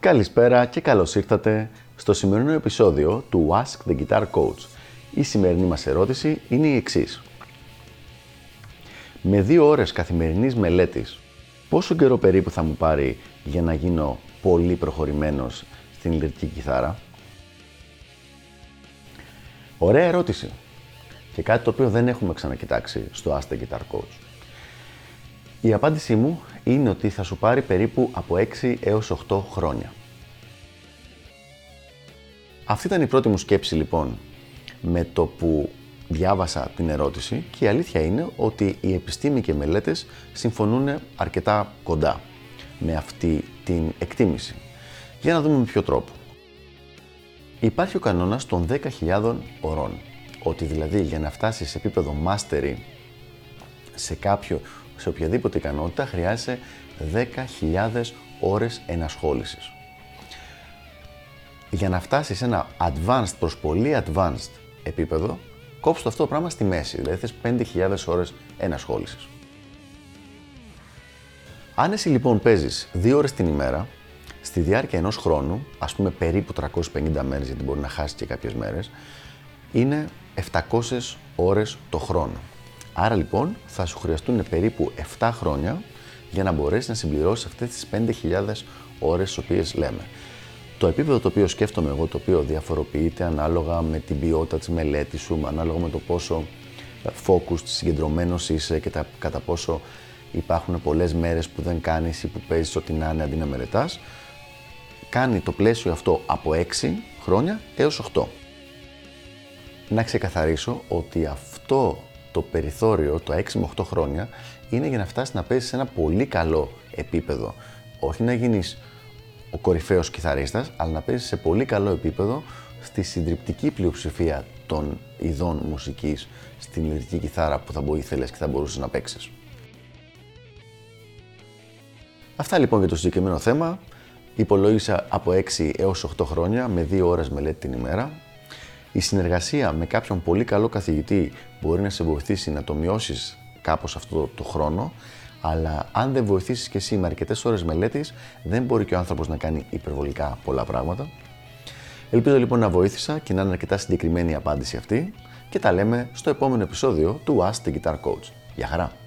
Καλησπέρα και καλώς ήρθατε στο σημερινό επεισόδιο του Ask the Guitar Coach. Η σημερινή μας ερώτηση είναι η εξής. Με δύο ώρες καθημερινής μελέτης, πόσο καιρό περίπου θα μου πάρει για να γίνω πολύ προχωρημένος στην ηλεκτρική κιθάρα; Ωραία ερώτηση. Και κάτι το οποίο δεν έχουμε ξανακοιτάξει στο Ask the Guitar Coach. Η απάντησή μου είναι ότι θα σου πάρει περίπου από 6 έως 8 χρόνια. Αυτή ήταν η πρώτη μου σκέψη λοιπόν με το που διάβασα την ερώτηση και η αλήθεια είναι ότι οι επιστήμοι και μελέτες συμφωνούν αρκετά κοντά με αυτή την εκτίμηση. Για να δούμε με ποιο τρόπο. Υπάρχει ο κανόνας των 10.000 ωρών. Ότι δηλαδή για να φτάσεις σε επίπεδο mastery σε, κάποιο, σε οποιαδήποτε ικανότητα χρειάζεσαι 10.000 ώρες ενασχόλησης. Για να φτάσεις σε ένα advanced προς πολύ advanced επίπεδο, κόψτε αυτό το πράγμα στη μέση, δηλαδή θες 5.000 ώρες ενασχόλησης. Αν εσύ λοιπόν παίζεις 2 ώρες την ημέρα, στη διάρκεια ενός χρόνου, ας πούμε περίπου 350 μέρες, γιατί μπορεί να χάσεις και κάποιες μέρες, είναι 700 ώρες το χρόνο. Άρα λοιπόν θα σου χρειαστούν περίπου 7 χρόνια για να μπορέσεις να συμπληρώσεις αυτές τις 5.000 ώρες τις οποίες λέμε. Το επίπεδο το οποίο σκέφτομαι εγώ, το οποίο διαφοροποιείται ανάλογα με την ποιότητα της μελέτης σου, ανάλογα με το πόσο focus, συγκεντρωμένος είσαι και τα, κατά πόσο υπάρχουν πολλές μέρες που δεν κάνεις ή που παίζεις ό,τι να είναι αντί να μελετάς, κάνει το πλαίσιο αυτό από 6 χρόνια έως 8. Να ξεκαθαρίσω ότι αυτό το περιθώριο, το 6 με 8 χρόνια, είναι για να φτάσεις να παίζεις σε ένα πολύ καλό επίπεδο. Όχι να γίνεις ο κορυφαίος κιθαρίστας, αλλά να παίζεις σε πολύ καλό επίπεδο στη συντριπτική πλειοψηφία των ειδών μουσικής στην ηλεκτρική κιθάρα που θα μπορεί και θα μπορούσες να παίξεις. Αυτά λοιπόν για το συγκεκριμένο θέμα. Υπολόγισα από 6 έως 8 χρόνια με 2 ώρες μελέτη την ημέρα. Η συνεργασία με κάποιον πολύ καλό καθηγητή μπορεί να σε βοηθήσει να το μειώσεις κάπως αυτό το χρόνο, αλλά αν δεν βοηθήσεις και εσύ με αρκετές ώρες μελέτης, δεν μπορεί και ο άνθρωπος να κάνει υπερβολικά πολλά πράγματα. Ελπίζω λοιπόν να βοήθησα και να είναι αρκετά συγκεκριμένη η απάντηση αυτή και τα λέμε στο επόμενο επεισόδιο του Ask the Guitar Coach. Γεια χαρά!